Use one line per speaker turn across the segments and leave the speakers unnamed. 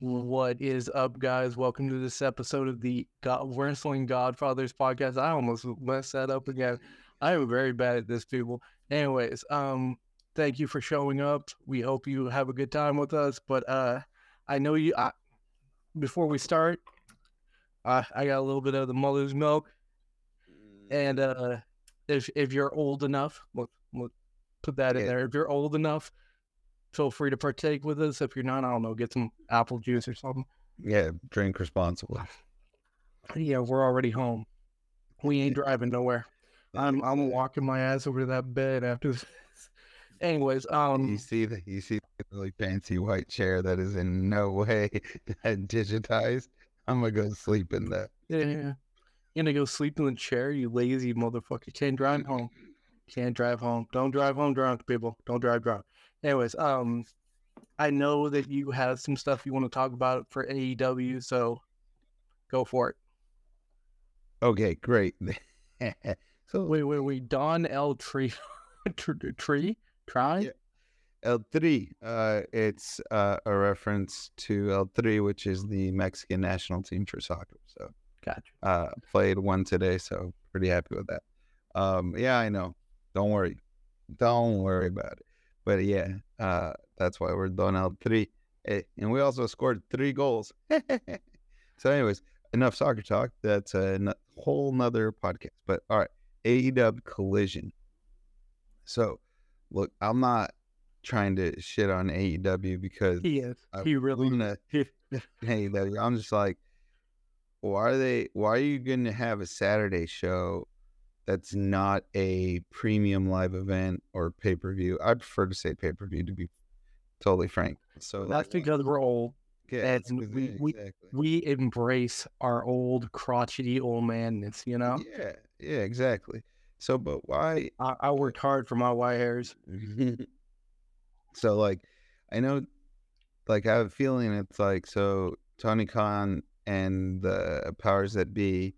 What is up, guys? Welcome to this episode of the God- Wrestling Godfatherz podcast. I almost messed that up again. I am very bad at this, people. Anyways, um, thank you for showing up. We hope you have a good time with us. But uh, I know you. I, before we start, uh, I got a little bit of the mother's milk, and uh, if if you're old enough, we'll, we'll put that in there. If you're old enough, feel free to partake with us. If you're not, I don't know, get some apple juice or something.
Yeah, drink responsibly.
Yeah, we're already home. We ain't driving nowhere. I'm I'm walking my ass over to that bed after this. Anyways, um, You
see the you see the really fancy white chair that is in no way digitized. I'm gonna go sleep in that.
yeah, you gonna go sleep in the chair, you lazy motherfucker. Can't drive home. Can't drive home. Don't drive home drunk, people. Don't drive drunk. Anyways, um, I know that you have some stuff you want to talk about for AEW, so go for it.
Okay, great. so
Wait, wait, wait. Don L. Tree, Tr- Tree, try.
Yeah. El Tri, uh, it's uh, a reference to El Tri, which is the Mexican national team for soccer. So
Gotcha.
uh, played one today, so pretty happy with that. Um, yeah, I know. Don't worry, don't worry about it. But yeah, uh, that's why we're Don El Tri, Eh, and we also scored three goals. so, anyways, enough soccer talk. That's a whole nother podcast. But all right, AEW Collision. So, look, I'm not trying to shit on AEW because
He is.
I
He really.
wanna- AEW. I'm just like, why are they? Why are you going to have a Saturday show that's not a premium live event or pay per view? I prefer to say pay per view to be totally frank. So
That's
like,
because we're old.
yeah,
and we-
yeah,
we- We embrace our old crotchety old manness. You know.
yeah, yeah, exactly. So, but why?
I, I worked hard for my white hairs.
so like I know like I have a feeling it's like so Tony Khan and the powers that be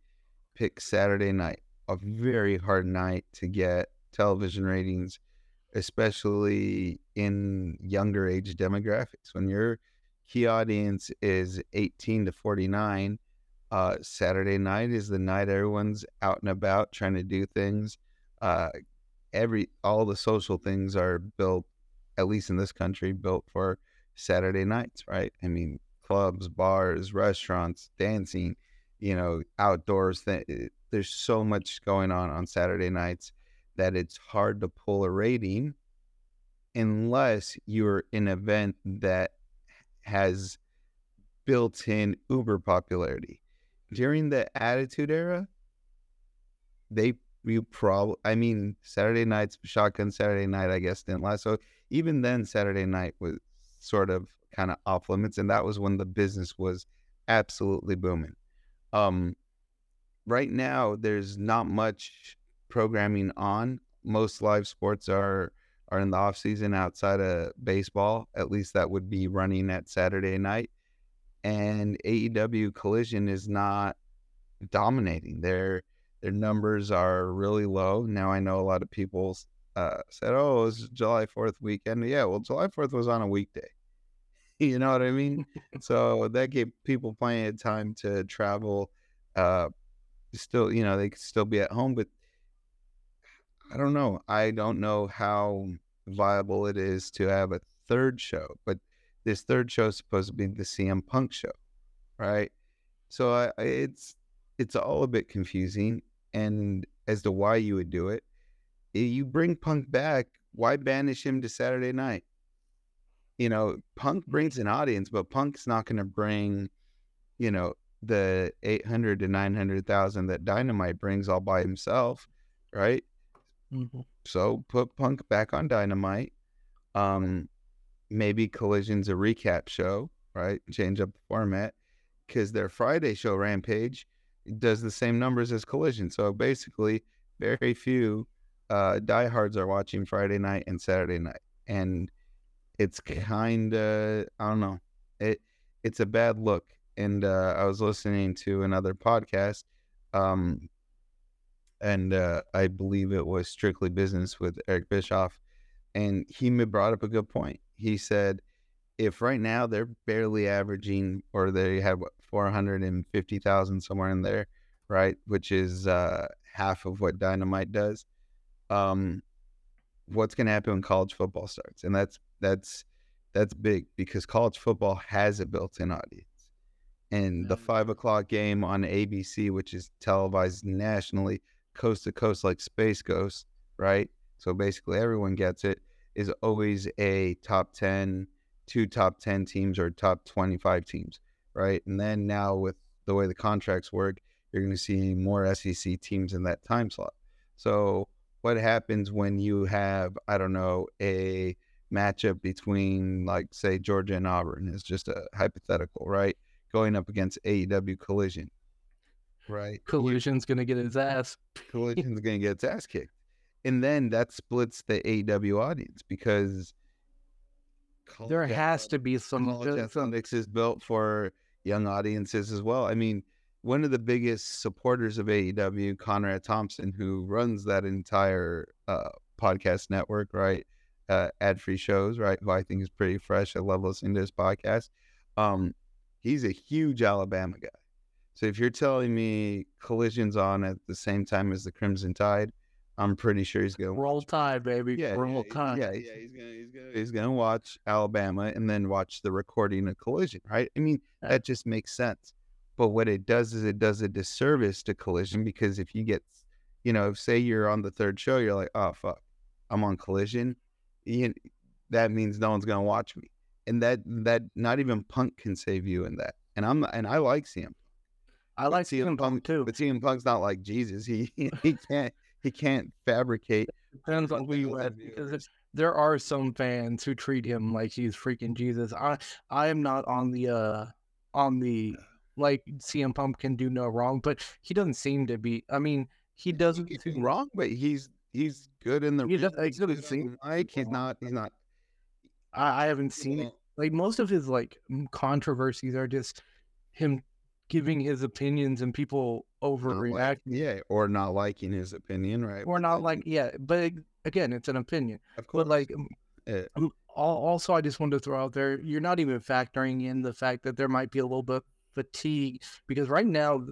pick Saturday night, a very hard night to get television ratings, especially in younger age demographics. When your key audience is 18 to 49, uh, Saturday night is the night everyone's out and about trying to do things. Uh, every all the social things are built, at least in this country, built for Saturday nights, right? I mean, clubs, bars, restaurants, dancing, you know, outdoors. Th- there's so much going on on Saturday nights that it's hard to pull a rating unless you're an event that has built-in uber popularity. During the attitude era they you probably i mean saturday nights shotgun saturday night i guess didn't last. So even then saturday night was sort of kind of off limits and that was when the business was absolutely booming. Um right now there's not much programming on. Most live sports are are in the off season outside of baseball at least that would be running at saturday night. And aew collision is not dominating. Their their numbers are really low. Now i know a lot of people uh, said oh it's july 4th weekend. Yeah well july 4th was on a weekday. You know what i mean? So that gave people plenty of time to travel uh still you know they could still be at home but i don't know. I don't know how viable it is to have a third show but this third show is supposed to be the cm punk show right? So I, it's it's all a bit confusing and as to why you would do it Eh, you bring punk back why banish him to saturday night? You know punk brings an audience but punk's not going to bring you know the 800 to 900,000 that Dynamite brings all by himself, right?
Mhm.
So put Punk back on Dynamite. Um maybe Collision's a recap show, right? Change up the format cuz their Friday show Rampage does the same numbers as Collision. So basically very few uh diehards are watching Friday night and Saturday night. And it's kind of I don't know. It it's a bad look and uh, I was listening to another podcast, um, and uh, I believe it was Strictly Business with Eric Bischoff, and he brought up a good point. He said, if right now they're barely averaging, or they have what four hundred and fifty thousand somewhere in there, right? Which is uh, half of what Dynamite does. Um, what's going to happen when college football starts? And that's that's that's big because college football has a built-in audience. And the
Mm.
five o'clock game on ABC, which is televised nationally, coast to coast, like Space Ghost, right? So basically, everyone gets it. Is always a top 10, two top 10 teams or top 25 teams, right? And then now, with the way the contracts work, you're going to see more SEC teams in that time slot. So, what happens when you have, I don't know, a matchup between, like, say, Georgia and Auburn is just a hypothetical, right? Going up against AEW Collision, right?
Collusion's gonna get his ass.
Collision's going to get its ass kicked. And then that splits the AEW audience because
There has to be some
athletics is built for young audiences as well. I mean, one of the biggest supporters of AEW, Conrad Thompson, who runs that entire uh, podcast network, right? Uh, ad free shows, right? Who I think is pretty fresh. I love listening to his podcast. Um, he's a huge Alabama guy. So if you're telling me Collision's on at the same time as the Crimson Tide, I'm pretty sure he's going to
roll tide, baby.
yeah,
roll
yeah,
tide.
Yeah, yeah, he's gonna he's gonna he's gonna watch Alabama and then watch the recording of Collision, right? I mean,
Yeah.
that just makes sense. But what it does is it does a disservice to Collision because if you get, you know, if say you're on the third show, you're like, oh fuck, I'm on Collision, you, that means no one's gonna watch me, and that that not even Punk can save you in that. And I'm and I like CM
I like
CM
CM Punk too.
but CM Punk's not like Jesus. He he can't he can't fabricate.
Depends on who you
Millions
ask because
viewers.
there are some fans who treat him like he's freaking Jesus. I I am not on the uh on the like CM Punk can do no wrong, but he doesn't seem to be. I mean, he doesn't
He's
seem
wrong, but he's he's good in the.
He does- he's good at
on
singing.
the mic. He's not. He's not.
I, I haven't seen it. Like most of his like controversies are just him giving his opinions and people
not like- yeah, or not liking his opinion, right?
or not like yeah. But again, it's an opinion.
of course.
But like
Yeah.
um, also, I just wanted to throw out there, you're not even factoring in the fact that there might be a little bit fatigue because right now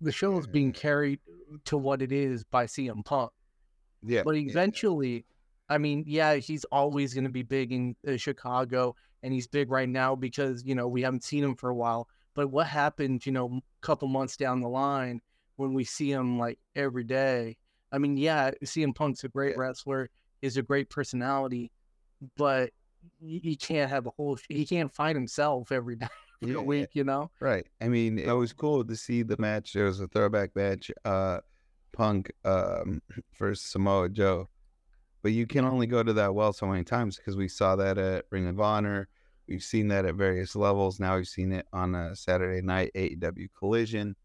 the show is being carried to what it is by CM Punk.
yeah,
But
yeah,
eventually, I mean, yeah, he's always going to be big in uh, Chicago, and he's big right now because you know we haven't seen him for a while. But what happens, you know, a couple months down the line when we see him like every day? I mean, yeah, CM Punk's a great wrestler, is a great personality, but he can't have a whole. He can't fight himself every day,
Yeah, yeah.
week. You know,
Right. I mean, it was cool to see the match. It was a throwback match, uh, Punk um, versus Samoa Joe. But you can only go to that well so many times because we saw that at Ring of Honor. We've seen that at various levels. Now we've seen it on a Saturday night AEW Collision.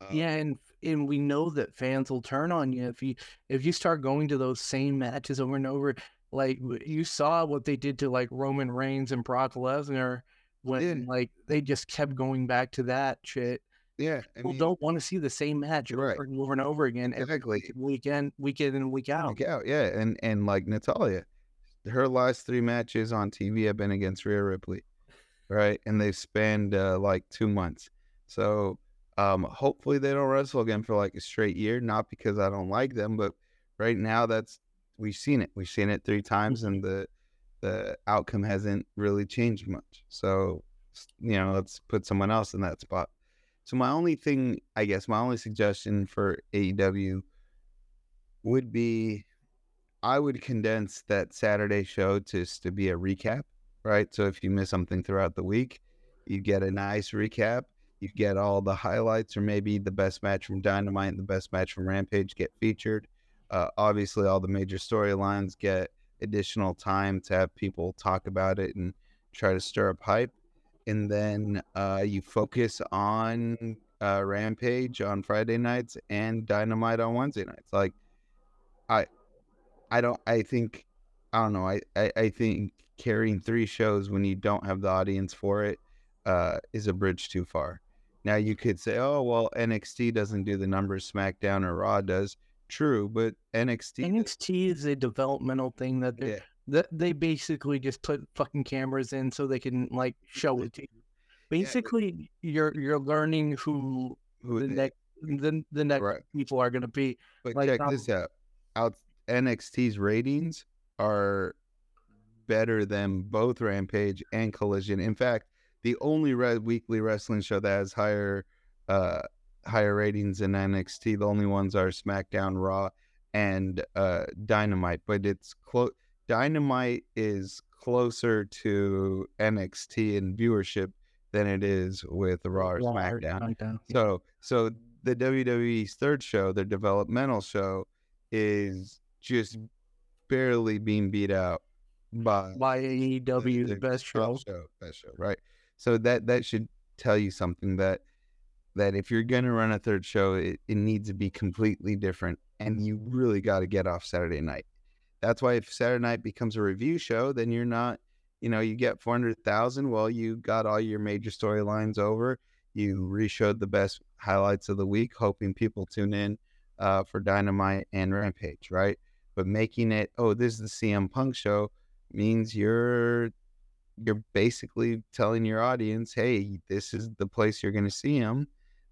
Uh,
yeah, and and we know that fans will turn on you if you if you start going to those same matches over and over. Like you saw what they did to like Roman Reigns and Brock Lesnar when like they just kept going back to that shit.
Yeah. I
People
mean,
don't want to see the same match over and over and over again
exactly.
weekend, week in and week out.
Like out, yeah, and and like Natalya, her last three matches on TV have been against Rhea Ripley, right? And they've spanned uh, like two months. So um, hopefully they don't wrestle again for like a straight year. Not because I don't like them, but right now that's we've seen it. We've seen it three times, and the the outcome hasn't really changed much. So you know, let's put someone else in that spot. So my only thing, I guess, my only suggestion for AEW would be I would condense that Saturday show to to be a recap, right? So if you miss something throughout the week, you get a nice recap. You get all the highlights, or maybe the best match from Dynamite and the best match from Rampage get featured. Uh, obviously, all the major storylines get additional time to have people talk about it and try to stir up hype. And then uh, you focus on uh, Rampage on Friday nights and Dynamite on Wednesday nights. Like, I, I don't. I think, I don't know. I, I, I think carrying three shows when you don't have the audience for it uh, is a bridge too far. Now you could say, oh well, NXT doesn't do the numbers SmackDown or Raw does. True, but NXT,
NXT is a developmental thing that they're
yeah,
They basically just put fucking cameras in so they can like show it to you. Basically, you're you're learning who
Who
the next the, the next
Right.
people are gonna be.
But
like,
check
um,
this out. Out NXT's ratings are better than both Rampage and Collision. In fact, the only re- weekly wrestling show that has higher uh higher ratings than NXT, the only ones are SmackDown, Raw, and uh Dynamite. But it's close. Dynamite is closer to NXT in viewership than it is with Raw or SmackDown.
SmackDown.
So so the WWE's third show, their developmental show, is just barely being beat out by
by AEW, the best show.
Best show, right? So that that should tell you something that that if you're gonna run a third show, it, it needs to be completely different, and you really got to get off Saturday night. That's why if Saturday night becomes a review show, then you're not, you know, you get four hundred thousand. Well, you got all your major storylines over. You reshowed the best highlights of the week, hoping people tune in uh, for Dynamite and Rampage, right? But making it, oh, this is the CM Punk show, means you're you're basically telling your audience, hey, this is the place you're going to see him,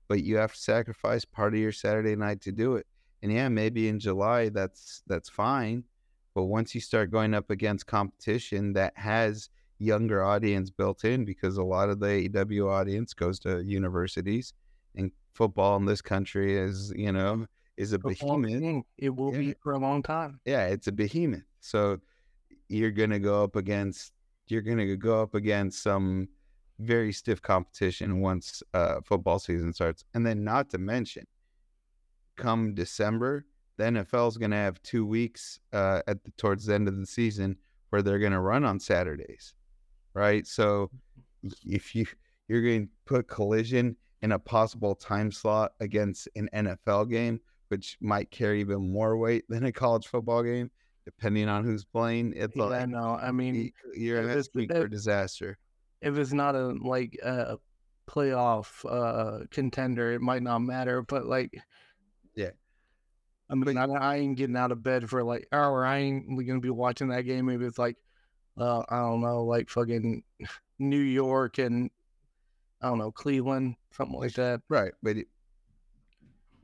but you have to sacrifice part of your Saturday night to do it. And yeah, maybe in July that's that's fine, but once you start going up against competition that has younger audience built in because a lot of the AEW audience goes to universities and football in this country is, you know, is a behemoth.
It will be for a long time.
yeah, it's a behemoth. So you're gonna go up against you're gonna go up against some very stiff competition once uh, football season starts, and then not to mention, come December, the NFL is gonna have two weeks uh, at the, towards the end of the season where they're gonna run on Saturdays, right? So if you you're going to put collision in a possible time slot against an NFL game, which might carry even more weight than a college football game, depending on who's playing. It's
Yeah,
like
no, I mean,
you're in
it's-
asking for disaster.
if it's not a like a playoff uh contender, it might not matter. But like,
Yeah.
I mean, I, I ain't getting out of bed for like, oh, or I ain't gonna be watching that game. Maybe it's like, uh, I don't know, like fucking New York and I don't know Cleveland, something like that.
Right, but it,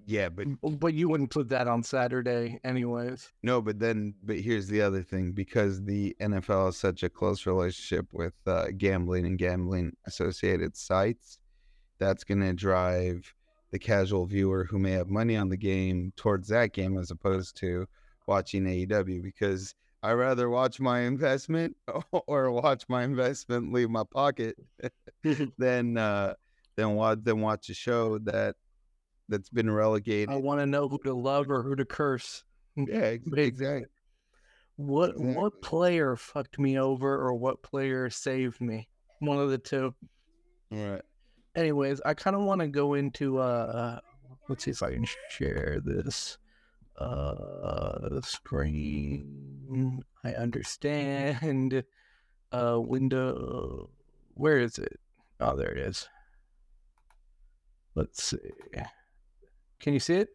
yeah, but
But you wouldn't put that on Saturday, anyways.
no, but then, but here's the other thing: because the NFL has such a close relationship with uh, gambling and gambling associated sites, that's going to drive the casual viewer who may have money on the game towards that game as opposed to watching AEW. Because I rather watch my investment or watch my investment leave my pocket than uh, than watch than watch a show that that's been relegated.
I want to know who to love or who to curse.
Yeah, ex- exactly.
What
Exactly.
what player fucked me over or what player saved me? One of the two.
Right.
Anyways, I kind of want to go into uh let's see if I can share this uh screen. I understand. Uh window where is it? Oh, there it is. Let's see. Can you see it?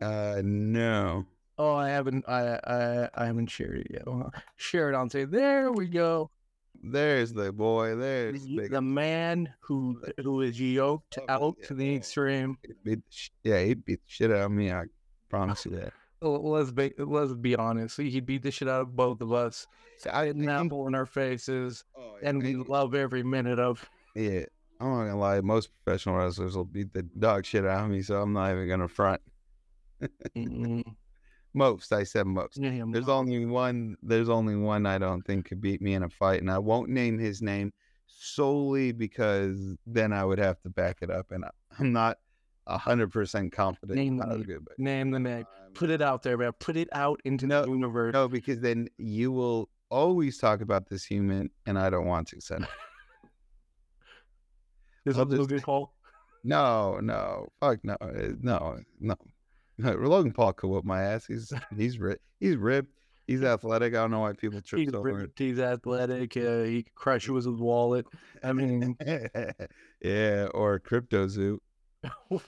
Uh, no.
Oh, I haven't. I I I haven't shared it yet. Well, share it on. Say there we go.
There's the boy. There's
The,
big.
the man who who is yoked
Oh,
out
yeah.
to the extreme.
beat yeah, he beat the shit out of me. I promise you that.
Let's be let's be honest. He beat the shit out of both of us.
I,
An apple in our faces,
oh,
and we love every minute of.
yeah. I'm not gonna lie. Most professional wrestlers will beat the dog shit out of me, so I'm not even gonna front.
Mm,
Most, I said most.
yeah,
There's only one. There's only one I don't think could beat me in a fight, and I won't name his name solely because then I would have to back it up, and I'm not hundred percent confident.
Name the name.
good, but
name the name.
I'm-
Put it out there, man. Put it out into
No,
the universe.
No, because then you will always talk about this human, and I don't want to.
Is
I'll
it
just- No, no, fuck no, no, no. Logan Paul could whoop my ass. He's he's ripped. He's ripped. He's athletic. I don't know why people trip
He's
so hard.
He's athletic. Uh, he can crush you with his wallet. I mean,
yeah, or Crypto Zoo.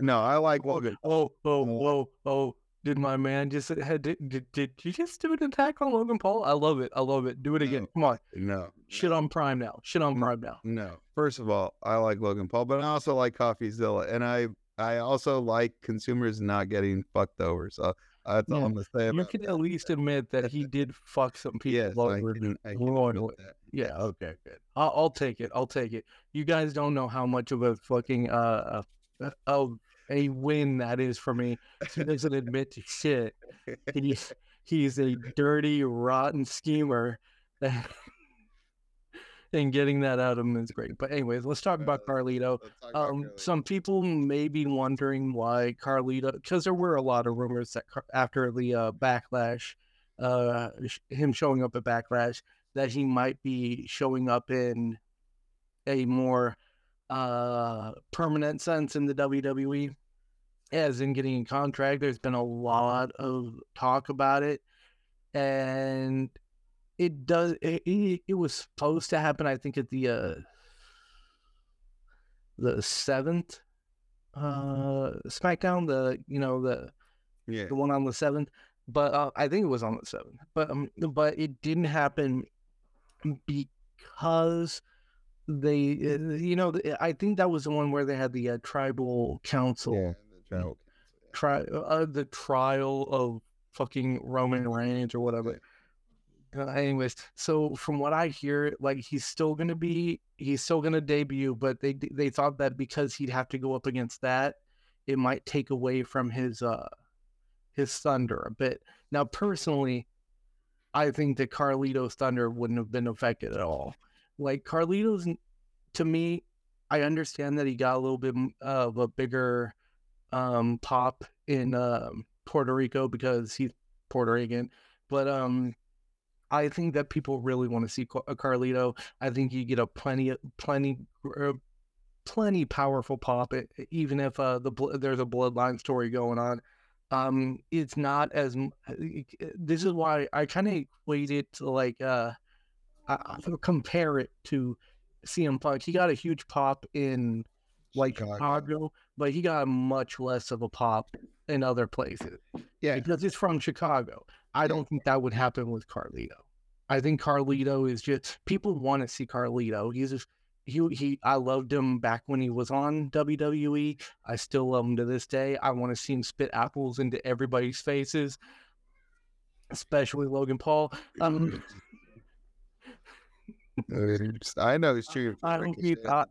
No, I like
oh,
Logan.
oh, oh, whoa, oh, Did my man just had did, did, did you just do an attack on Logan Paul? I love it. I love it. Do it again.
No.
Come on.
No,
Shit on Prime now. Shit on. Prime now.
no. First of all, I like Logan Paul, but I also like CoffeeZilla, and I I also like consumers not getting fucked over. So that's all I'm gonna say
You can
that.
at least admit that he did fuck some people
Yes,
over.
can, I can
Lord,
admit
Lord.
that.
Yeah, okay, good. I'll, I'll take it. I'll take it. You guys don't know how much of a fucking uh uh, of a win that is for me. He doesn't admit to shit. He's he's a dirty, rotten schemer. and getting that out of him is great. But anyways, let's talk about Carlito.
Talk about
Um,
Carlito.
some people may be wondering why Carlito, because there were a lot of rumors that Car- after the uh, backlash, uh, sh- him showing up at backlash, that he might be showing up in a more uh, permanent sense in the WWE, as in getting a contract. There's been a lot of talk about it, and it does. It, it, it was supposed to happen, I think, at the. Uh, the seventh uh SmackDown, the you know the
yeah,
the one on the seventh, but uh, I think it was on the seventh, but um, but it didn't happen because they uh, you know I think that was the one where they had the uh, tribal council
yeah, the travel
try uh, the trial of fucking Roman Reigns or whatever. Uh, anyways, so from what I hear, like he's still gonna be, he's still gonna debut, but they they thought that because he'd have to go up against that, it might take away from his uh his thunder a bit. Now, personally, I think that Carlito's thunder wouldn't have been affected at all. Like Carlito's, to me, I understand that he got a little bit of a bigger um pop in um Puerto Rico because he's Puerto Rican, but um I think that people really want to see uh, Carlito. I think you get a plenty, plenty, uh, plenty powerful pop, even if uh, the there's a bloodline story going on. Um, it's not as. uh, This is why I kind of equate it to like uh, I, I compare it to CM Punk. He got a huge pop in like
Chicago.
Chicago, but he got much less of a pop in other places
Yeah,
because he's from Chicago. I don't think that would happen with Carlito. I think Carlito is just people want to see Carlito. He's just he he. I loved him back when he was on WWE. I still love him to this day. I want to see him spit apples into everybody's faces, especially Logan Paul. Um,
I know it's true.
I don't keep- I-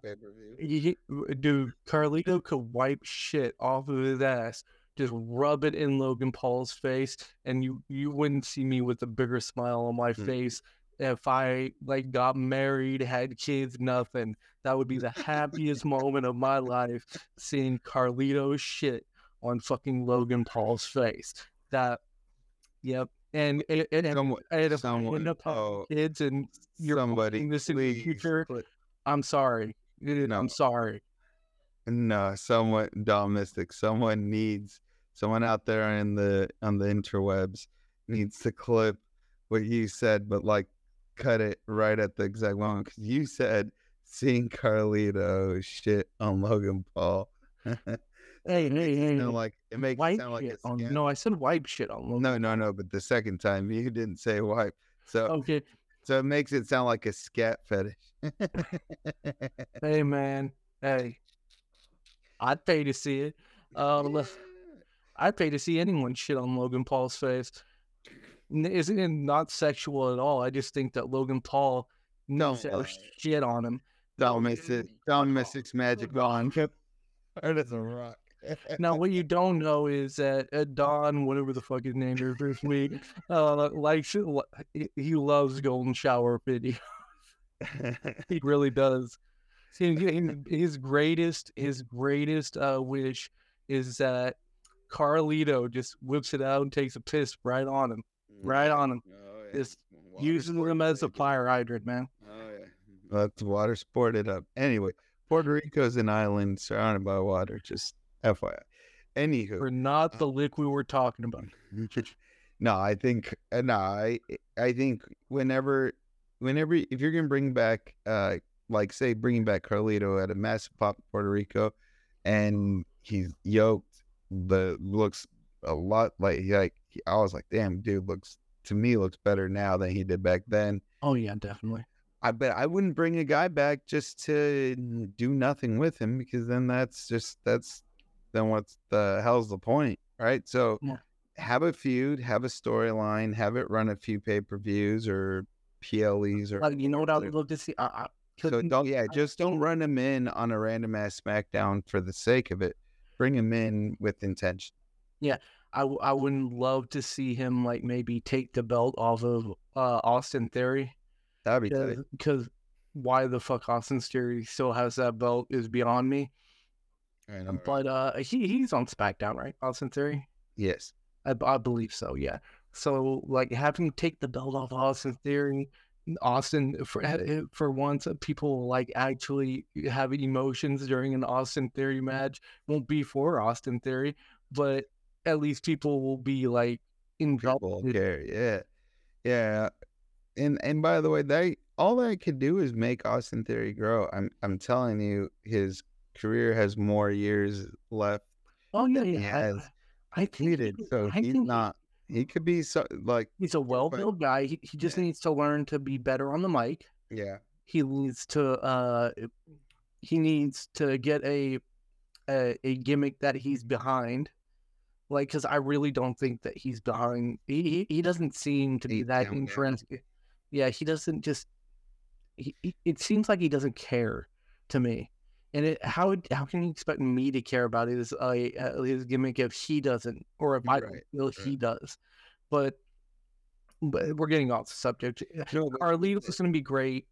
he, dude, Carlito could wipe shit off of his ass, just rub it in Logan Paul's face, and you you wouldn't see me with a bigger smile on my
Hmm.
face if I like got married, had kids, nothing. That would be the happiest moment of my life, seeing Carlito's shit on fucking Logan Paul's face. That, yep. And and, and, and
Someone,
I end up having
oh,
kids and you're
somebody,
this in the future,
put-
I'm sorry.
No.
I'm sorry.
No, someone Dom Mystic. Someone needs someone out there in the on the interwebs needs to clip what you said, but like cut it right at the exact moment because you said seeing Carlito shit on Logan Paul.
Hey, hey, hey.
like it makes it sound like
on. No, I said wipe shit on. Logan.
no, no, no. But the second time you didn't say wipe, so
Okay.
so it makes it sound like a scat fetish.
Hey, man. Hey. I'd pay to see it. Um, I'd pay to see anyone shit on Logan Paul's face. Isn't it not sexual at all? I just think that Logan Paul
No,
needs to have shit on him.
Dom Mystic, Dom Mystic's magic wand. Hard as a rock.
Now, what you don't know is that uh, Don, whatever the fuck his name is this week, uh, likes he- He loves golden shower videos. He really does. See, he- he- his greatest, his greatest uh, wish is that Carlito just whips it out and takes a piss right on him, right on him,
Oh,
Just
Water
using
sport,
him as a
baby.
fire hydrant, man.
Oh yeah. Let's water sport it up. Anyway, Puerto Rico's an island surrounded by water. Just FYI. Anywho,
We're not the lick we were talking about.
no, I think uh, no, I I think whenever whenever if you're gonna bring back uh like say bringing back Carlito at a massive pop in Puerto Rico, and he's yoked, the looks a lot like he, like he, I was like, damn, dude looks to me looks better now than he did back then.
Oh yeah, definitely.
I bet I wouldn't bring a guy back just to do nothing with him because then that's just that's then what's the hell's the point, right? So
Yeah.
have a feud, have a storyline, have it run a few pay per views or PLEs or
Like you know what I would love to see. I, I,
so don't yeah, just don't run him in on a random ass SmackDown for the sake of it. Bring him in with intention.
Yeah, I, w- I wouldn't love to see him like maybe take the belt off of uh, Austin Theory
That'd be tight.
because why the fuck Austin Theory still has that belt is beyond me.
I know, right?
But uh, he he's on SmackDown, right? Austin Theory.
yes.
I, I believe so. Yeah. So like having take the belt off Austin Theory, Austin for eh, for once uh, people like actually have emotions during an Austin Theory match won't be for Austin Theory, but at least people will be like involved.
care. Yeah. Yeah. And and by the way, they all that could do is make Austin Theory grow. I'm I'm telling you, his career has more years left
Oh yeah, yeah. I-
has
I, think
needed. So
I
he's
think
not he could be so like
He's a well-built guy. He, he just
Yeah.
needs to learn to be better on the mic.
yeah.
he needs to uh he needs to get a a, a gimmick that he's behind like because i really don't think that he's behind he, he, he doesn't seem to be that interested yeah he doesn't just he- it seems like he doesn't care to me and it how how can you expect me to care about his uh, uh, his gimmick if he doesn't or if i
Right,
feel he does but but we're getting off the subject
No, but-
Carlito's is going to be great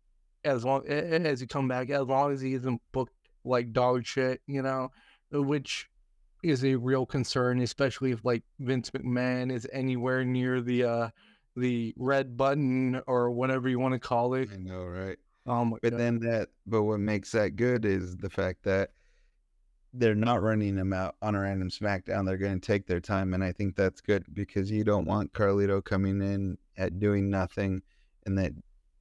as long as he come back, as long as he isn't booked like dog shit, you know, which is a real concern, especially if like Vince McMahon is anywhere near the uh the red button or whatever you want to call it.
I know, right?
Oh my
But then that, but what makes that good is the fact that they're not running him out on a random SmackDown. They're going to take their time, and I think that's good because you don't want Carlito coming in at doing nothing, and that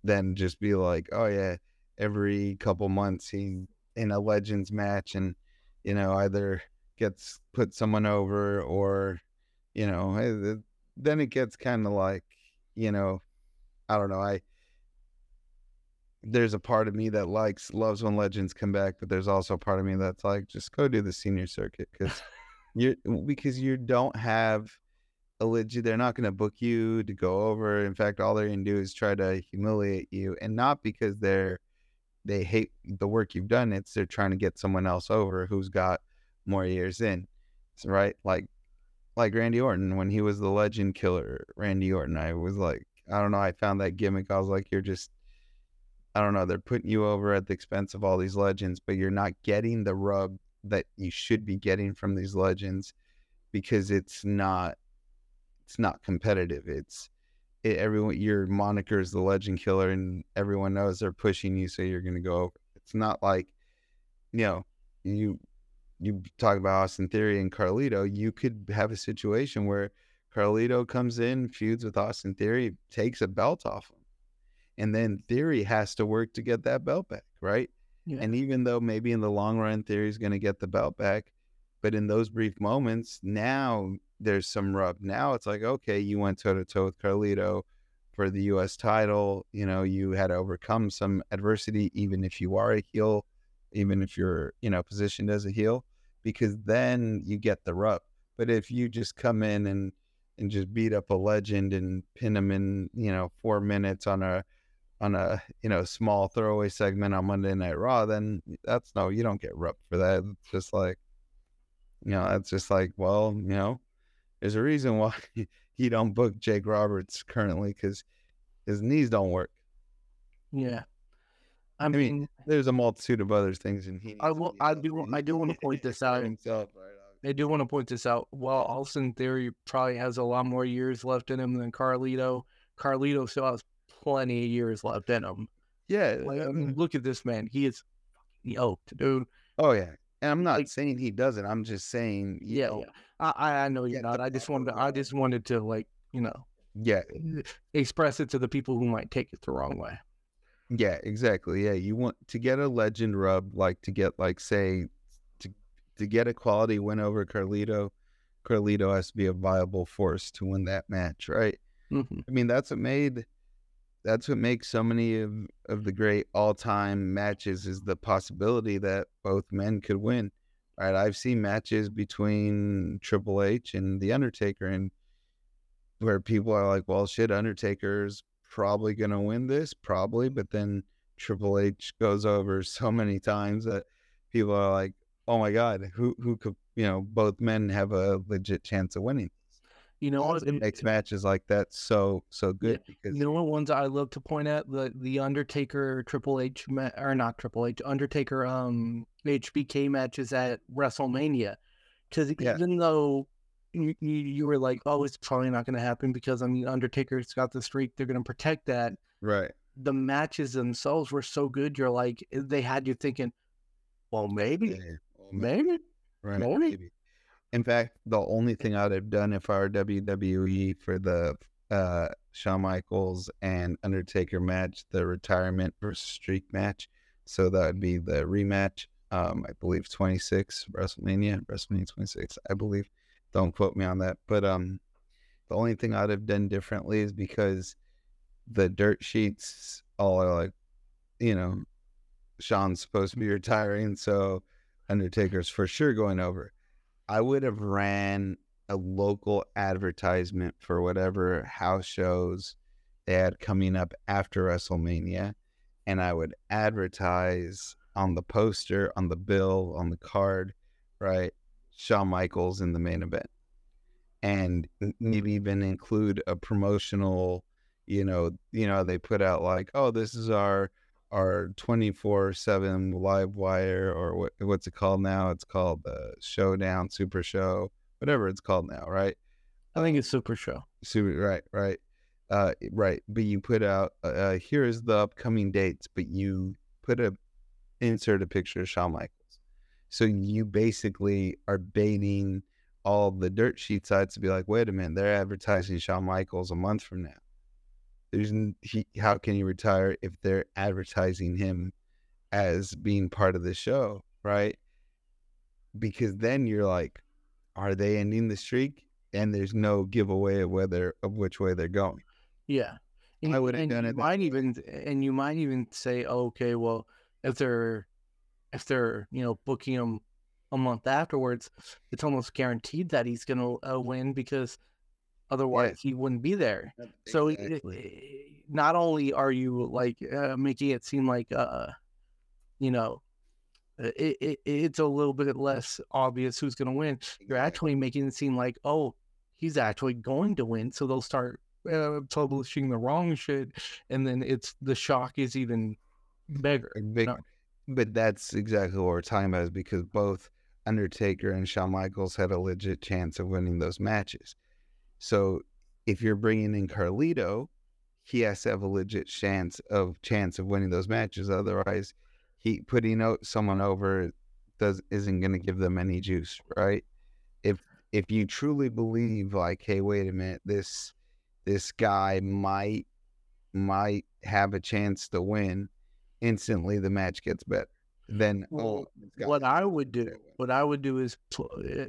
then just be like, oh yeah, every couple months he's in a Legends match, and you know either gets put someone over or you know eh, then it gets kind of like you know I don't know I there's a part of me that likes loves when legends come back, but there's also a part of me that's like, just go do the senior circuit because you because you don't have a legit. They're not going to book you to go over. In fact, all they're going to do is try to humiliate you, and not because they're they hate the work you've done. It's they're trying to get someone else over who's got more years in. So, right, like like Randy Orton when he was the legend killer. Randy Orton, I was like, I don't know. I found that gimmick. I was like, you're just I don't know, they're putting you over at the expense of all these legends, but you're not getting the rub that you should be getting from these legends because it's not it's not competitive. It's it, everyone your moniker is the legend killer and everyone knows they're pushing you so you're going to go. It's not like you know, you you talk about Austin Theory and Carlito, you could have a situation where Carlito comes in, feuds with Austin Theory, takes a belt off him and then Theory has to work to get that belt back, right?
Yeah.
And even though maybe in the long run theory is going to get the belt back, but in those brief moments, now there's some rub. Now it's like, okay, you went toe to toe with Carlito for the U.S. title. You know, you had to overcome some adversity, even if you are a heel, even if you're, you know, positioned as a heel, because then you get the rub. But if you just come in and and just beat up a legend and pin him in, you know, four minutes on a on a you know small throwaway segment on Monday Night Raw, then that's no, you don't get rubbed for that. It's just like, you know, that's just like, well, you know, there's a reason why he don't book Jake Roberts currently because his knees don't work.
Yeah. I
I mean,
mean,
There's a multitude of other things, and he.
I will- I do- I do wanna point this out.
Himself, right?
I do want to point this out. While Austin Theory probably has a lot more years left in him than Carlito, Carlito still has plenty of years left in him.
Yeah.
Like, I
uh,
mean, look at this man. He is yoked, dude.
Oh yeah. And I'm not
like-
saying he doesn't. I'm just saying. You
Yeah,
know,
yeah. I, I- I know you're not. I just wanted. To, I just wanted to like you know
yeah.
express it to the people who might take it the wrong way.
Yeah, exactly. Yeah, you want to get a legend rub, like to get like say to to get a quality win over Carlito. Carlito has to be a viable force to win that match, right?
Mhm.
I mean, that's what made that's what makes so many of, of the great all time matches is the possibility that both men could win. Right. I've seen matches between Triple H and The Undertaker and where people are like, well, shit, Undertaker's probably gonna win this, probably, but then Triple H goes over so many times that people are like, oh my God, who who could you know, both men have a legit chance of winning.
You know what?
It makes matches like that so so good because
You know what ones I love to point at the the Undertaker Triple H ma- or not Triple H Undertaker um HBK matches at WrestleMania because
Yeah.
even though you, you were like oh it's probably not going to happen because I mean Undertaker's got the streak they're going to protect that
right.
the matches themselves were so good you're like eh, they had you thinking well maybe
Yeah, well,
maybe
Right.
Maybe.
maybe. In fact, the only thing I'd have done if I were WWE for the uh, Shawn Michaels and Undertaker match, the retirement versus streak match. So that would be the rematch. Um, I believe 26 WrestleMania, WrestleMania 26, I believe. Don't quote me on that. But um, the only thing I'd have done differently is because the dirt sheets all are like, you know, Shawn's supposed to be retiring, so Undertaker's for sure going over. I would have ran a local advertisement for whatever house shows they had coming up after WrestleMania, and I would advertise on the poster, on the bill, on the card, right? Shawn Michaels in the main event, and maybe even include a promotional, you know, you know, they put out like, oh, this is our our 24/7 live wire or what what's it called now? It's called the Showdown Super Show, whatever it's called now, right?
I think it's Super Show
Super right, right. Uh right, but you put out uh here is the upcoming dates, but you put a insert a picture of Shawn Michaels. So you basically are baiting all the dirt sheet sites to be like, wait a minute, they're advertising Shawn Michaels a month from now. There's he, how can you retire if they're advertising him as being part of the show, right? Because then you're like, are they ending the streak? And there's no giveaway of whether of which way they're going.
Yeah.
I would have
and
done it
Might
way.
even and you might even say, oh, okay, well, if they're if they're you know booking him a month afterwards, it's almost guaranteed that he's gonna uh, win because otherwise he wouldn't be there. So it- it- it- not only are you like uh, making it seem like uh, you know, uh, it, it it's a little bit less obvious who's gonna win. You're actually making it seem like oh, he's actually going to win. So they'll start uh, publishing the wrong shit, and then it's the shock is even bigger.
big,
No.
but that's exactly what we're talking about is because both Undertaker and Shawn Michaels had a legit chance of winning those matches. So if you're bringing in Carlito, he has to have a legit chance of chance of winning those matches. Otherwise, he putting out someone over does isn't going to give them any juice, right? If if you truly believe like, hey, wait a minute, this this guy might might have a chance to win, instantly the match gets better. Then
Well,
oh,
what I would do,
chance to win.
what I would do is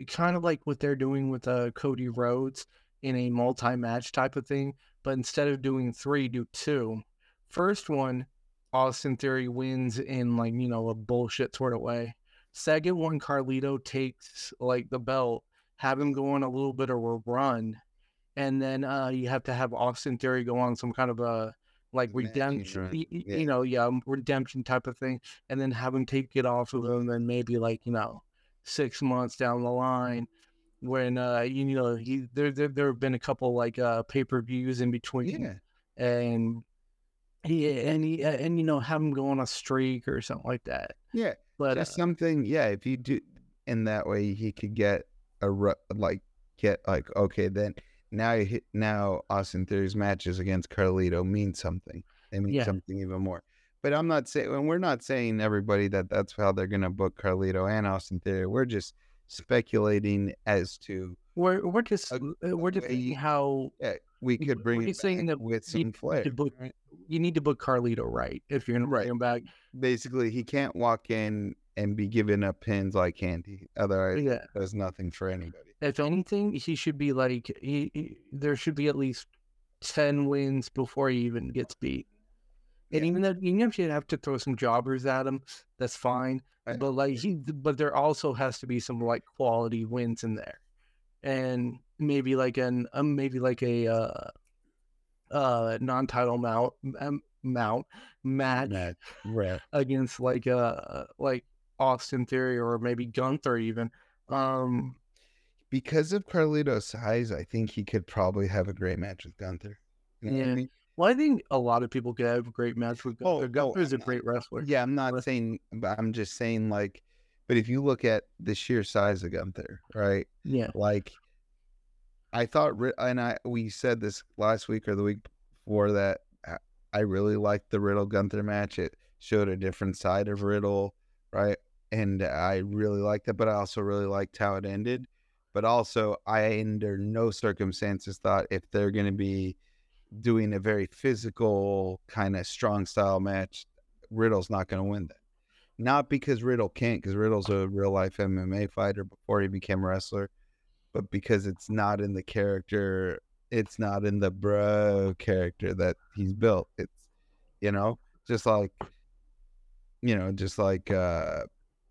kind of like what they're doing with uh, Cody Rhodes in a multi-match type of thing, but instead of doing three, do two. First one, Austin Theory wins in like you know a bullshit sort of way. Second one, Carlito takes like the belt, have him go on a little bit of a run, and then uh, you have to have Austin Theory go on some kind of a like
Redemption
redemption,
run,
y- y-
yeah.
you know, yeah, redemption type of thing and then have him take it off of him and maybe like you know six months down the line when uh you know he there there, there have been a couple like uh pay-per-views in between
Yeah,
and he and he and you know have him go on a streak or something like that
yeah.
but uh,
something, yeah. If you do in that way, he could get a like get like okay, then now you hit now Austin Theory's matches against Carlito mean something. They mean
Yeah.
something even more. But I'm not saying, and we're not saying everybody that that's how they're gonna book Carlito and Austin Theory. We're just speculating as to
we're we're just
a-
uh, we're just
you-
how
yeah, we could bring
you
it
saying that
with
you
some flair.
to book you need to book Carlito right if you're gonna bring him back
Basically, he can't walk in and be giving up pins like candy. Otherwise,
yeah
there's nothing for anybody.
if anything, he should be like he, he- there should be at least ten wins before he even gets beat. And
Yeah.
even though even if you have to throw some jobbers at him, that's fine.
I-
But like he, but there also has to be some like quality wins in there, and maybe like an um, maybe like a uh, uh non-title mount um, mount match
Match. Right.
against like uh like Austin Theory or maybe Gunther even. Um,
Because of Carlito's size, I think he could probably have a great match with Gunther. You know what I
Yeah.
mean?
Well, I think a lot of people could have a great match with
Oh,
Gunther.
oh,
Gunther's a
I'm-
great wrestler.
Yeah, I'm not saying, but I'm just saying, like, but if you look at the sheer size of Gunther, right?
Yeah,
Like, I thought, and I we said this last week or the week before that I- I really liked the Riddle Gunther match. It showed a different side of Riddle, right? And I really liked it, but I also really liked how it ended. But also, I under no circumstances thought if they're going to be doing a very physical kind of strong style match, Riddle's not going to win that. Not because Riddle can't, because Riddle's a real life MMA fighter before he became a wrestler, but because it's not in the character, it's not in the bro character that he's built. It's, you know, just like, you know, just like uh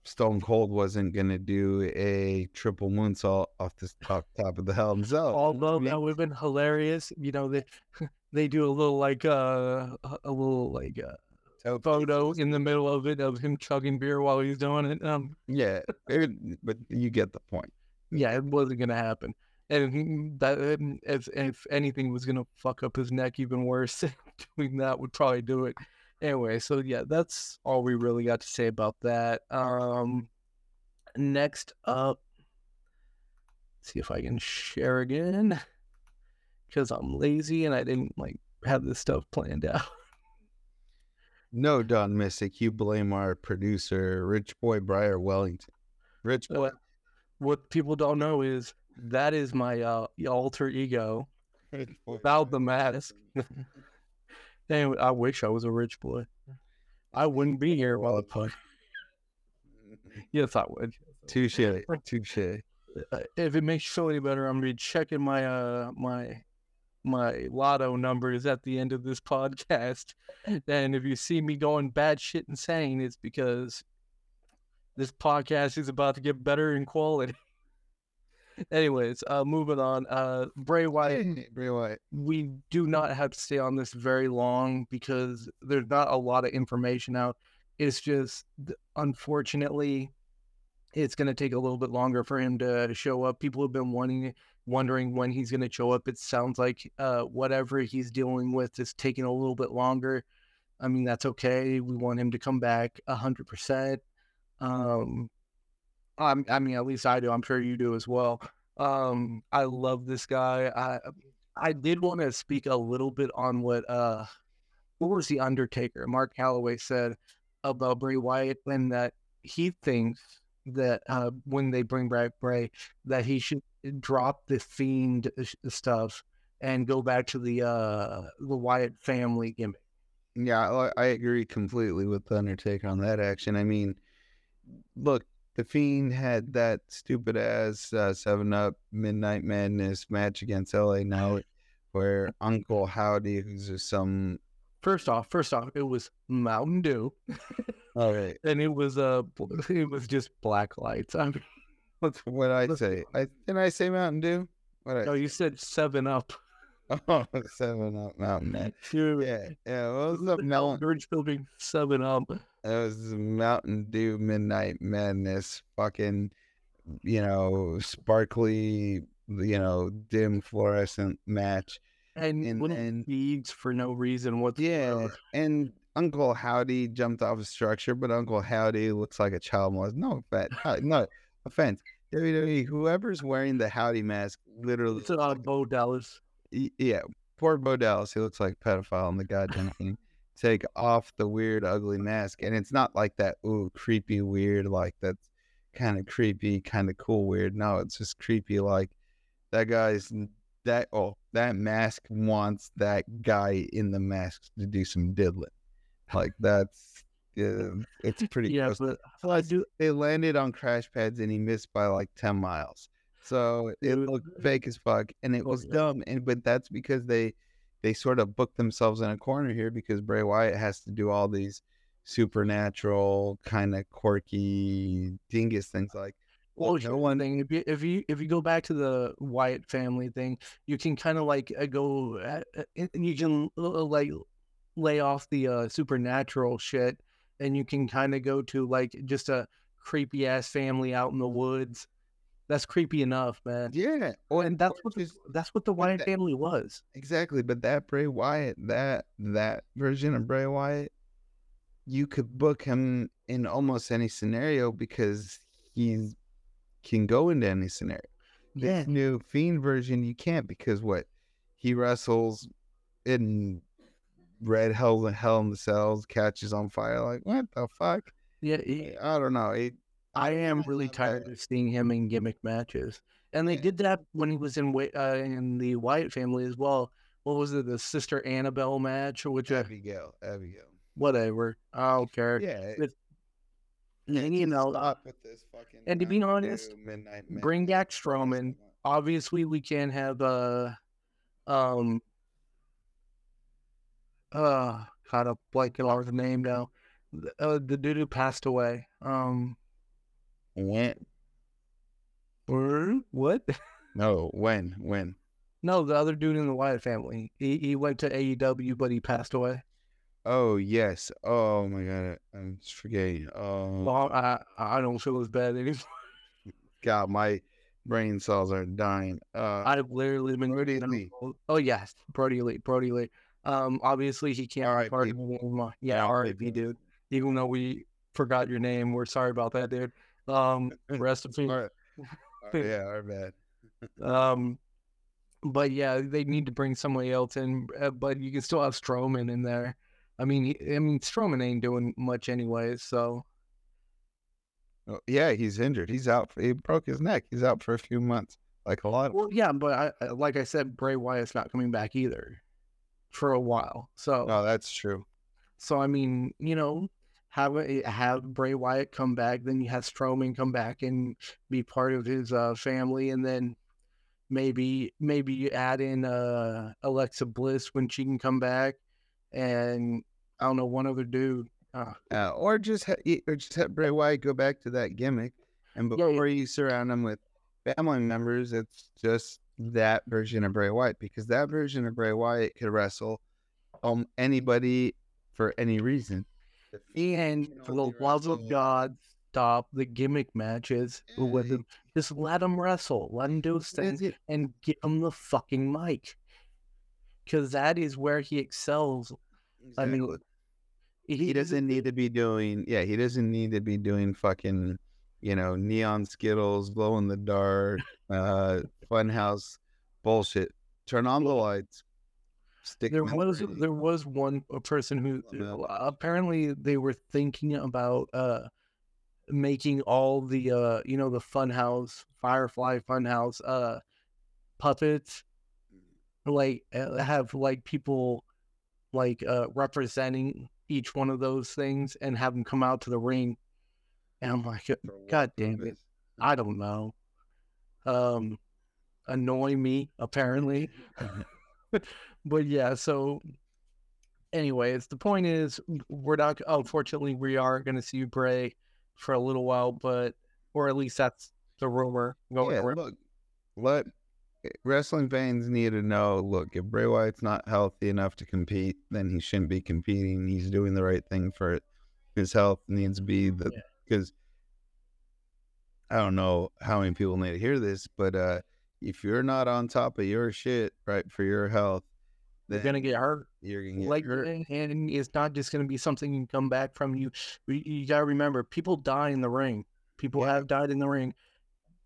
Stone Cold wasn't gonna do a triple moonsault off the top, top of the Hell in Cell.
although
I mean,
that would have been hilarious. You know, they they do a little like uh a a little like uh, photo in the middle of it of him chugging beer while he's doing it. Um,
yeah, it- but you get the point.
yeah, it wasn't gonna happen. And that if if anything was gonna fuck up his neck even worse, doing that would probably do it. Anyway, so yeah, that's all we really got to say about that. Um, next up, see if I can share again because I'm lazy and I didn't like have this stuff planned out.
No, Don Missick, you blame our producer, Rich Boy Briar Wellington. Rich Boy.
What what people don't know is that is my uh, alter ego without the mask. Damn, I wish I was a rich boy. I wouldn't be here while I put. Yes, I would.
Touche. Touche.
Uh, if it makes you feel any better, I'm gonna be checking my uh my my lotto numbers at the end of this podcast. And if you see me going bad shit insane, it's because this podcast is about to get better in quality. Anyways, uh moving on. Uh Bray Wyatt
Bray Wyatt.
we do not have to stay on this very long because there's not a lot of information out. It's just unfortunately, it's going to take a little bit longer for him to show up. People have been wanting, wondering when he's going to show up. It sounds like uh, whatever he's dealing with is taking a little bit longer. I mean, that's okay. We want him to come back a hundred percent. Um, I'm, I mean, at least I do. I'm sure you do as well. Um, I love this guy. I I did want to speak a little bit on what uh what was the Undertaker, Mark Calaway said about Bray Wyatt and that he thinks that uh when they bring back Bray that he should drop the fiend stuff and go back to the uh the Wyatt family gimmick.
Yeah, I, I agree completely with the Undertaker on that action. I mean, look, the Fiend had that stupid ass uh, Seven Up Midnight Madness match against LA Knight, where Uncle Howdy, who's just some.
First off, first off, it was Mountain Dew
All right,
and it was uh it was just black lights. I mean,
what I say? I did I say Mountain Dew? What I
no, you said Seven Up.
oh Seven Up Mountain Yeah, yeah. What was the
the
Mountain?
Building Seven Up.
It was Mountain Dew Midnight Madness, fucking, you know, sparkly, you know, dim fluorescent match.
and,
And then-
beads for no reason
What?
Yeah,
and Uncle Howdy jumped off a structure, but Uncle Howdy looks like a child molest. No offense, no offense. WWE, whoever's wearing the Howdy mask, literally,
It's uh, Bo Dallas.
yeah, poor Bo Dallas, he looks like a pedophile on the goddamn thing. Take off the weird, ugly mask, and it's not like that. Ooh, creepy, weird, like that's kind of creepy, kind of cool, weird. No, it's just creepy. Like that guy's that. Oh, that mask wants that guy in the mask to do some diddling. Like that's. Yeah, uh, it's pretty.
Yeah,
gross.
but I do.
They landed on crash pads and he missed by like ten miles. So it looked uh fake as fuck, and it
Oh,
was dumb. And but that's because they they sort of booked themselves in a corner here because Bray Wyatt has to do all these supernatural kind of quirky dingus things like
Well,
no one-
thing. If you if you if you go back to the Wyatt family thing, you can kind of like uh, go uh, uh, and you can like lay off the uh, supernatural shit, and you can kind of go to like just a creepy ass family out in the woods. That's creepy enough, man.
yeah. Or,
And that's what the, that's what the Wyatt
that-
family was.
exactly. But that Bray Wyatt, that that version of Bray Wyatt, you could book him in almost any scenario because he can go into any scenario.
Yeah,
This new Fiend version, you can't because what he wrestles in red hell and hell in the cells, catches on fire. Like what the fuck?
yeah. he-
I don't know. It,
I am really tired of seeing him in gimmick matches, and they
Yeah.
did that when he was in uh, in the Wyatt family as well. What was it, the Sister Annabelle match, or which
Abigail, Abigail.
whatever? I don't care.
Yeah,
But- And you know,
stop with this fucking.
and to be honest,
midnight
bring back Strowman. obviously we can't have uh um uh kind of blanking on the name now. The- Uh, the dude who passed away. Um,
When?
what?
No, when? When?
No, the other dude in the Wyatt family. He he went to AEW, but he passed away.
Oh yes. Oh my god, I'm forgetting. Oh
Well, I I don't feel as bad anymore.
God, my brain cells are dying. Uh,
I've literally been. Brodie
Lee.
Oh yes, Brodie Lee. Brodie Lee. Um, obviously he can't be
R.I.P.
part of it. Yeah.
R.I.P.
dude. Even though we forgot your name, we're sorry about that, dude. Um, rest in peace.
our- our- yeah, our bad.
Um, but yeah, they need to bring somebody else in. uh, But you can still have Strowman in there. I mean, he, I mean, Strowman ain't doing much anyway. So
Oh, yeah, he's injured. He's out. For, he broke his neck. He's out for a few months, like a lot. Of,
well, yeah. But I, I- like I said, Bray Wyatt's not coming back either for a while. So
no, that's true.
So I mean, you know, have a, have Bray Wyatt come back, then you have Strowman come back and be part of his uh, family, and then maybe maybe you add in uh, Alexa Bliss when she can come back, and I don't know one other dude. Uh,
Uh, or just ha- or just have Bray Wyatt go back to that gimmick, and
Yeah, yeah.
before you surround him with family members, it's just that version of Bray Wyatt because that version of Bray Wyatt could wrestle um anybody for any reason.
And for the love of God, stop the gimmick matches with him. Just let him wrestle. Let him do his thing. And give him the fucking mic. Because that is where he excels. I mean,
Exactly. he doesn't need to be doing yeah he doesn't need to be doing fucking you know neon skittles glow in the dark uh funhouse bullshit turn on the lights stick
There was
the
there was one a person who apparently they were thinking about uh making all the uh you know the funhouse Firefly Funhouse uh puppets like uh, have like people like uh representing each one of those things and have them come out to the ring and I'm like God damn it? I don't know. Um, annoy me apparently. but yeah, so anyways, the point is we're not. Unfortunately, we are going to see Bray for a little while, but or at least that's the rumor going
yeah
around.
look let wrestling fans need to know look if Bray Wyatt's not healthy enough to compete then he shouldn't be competing he's doing the right thing for it his health needs to be the
Yeah.
because I don't know how many people need to hear this, but uh, if you're not on top of your shit, right, for your health,
You're gonna get hurt.
You're gonna get
like
hurt.
and, it's not just going to be something you can come back from you you, you got to remember people die in the ring people
Yeah.
have died in the ring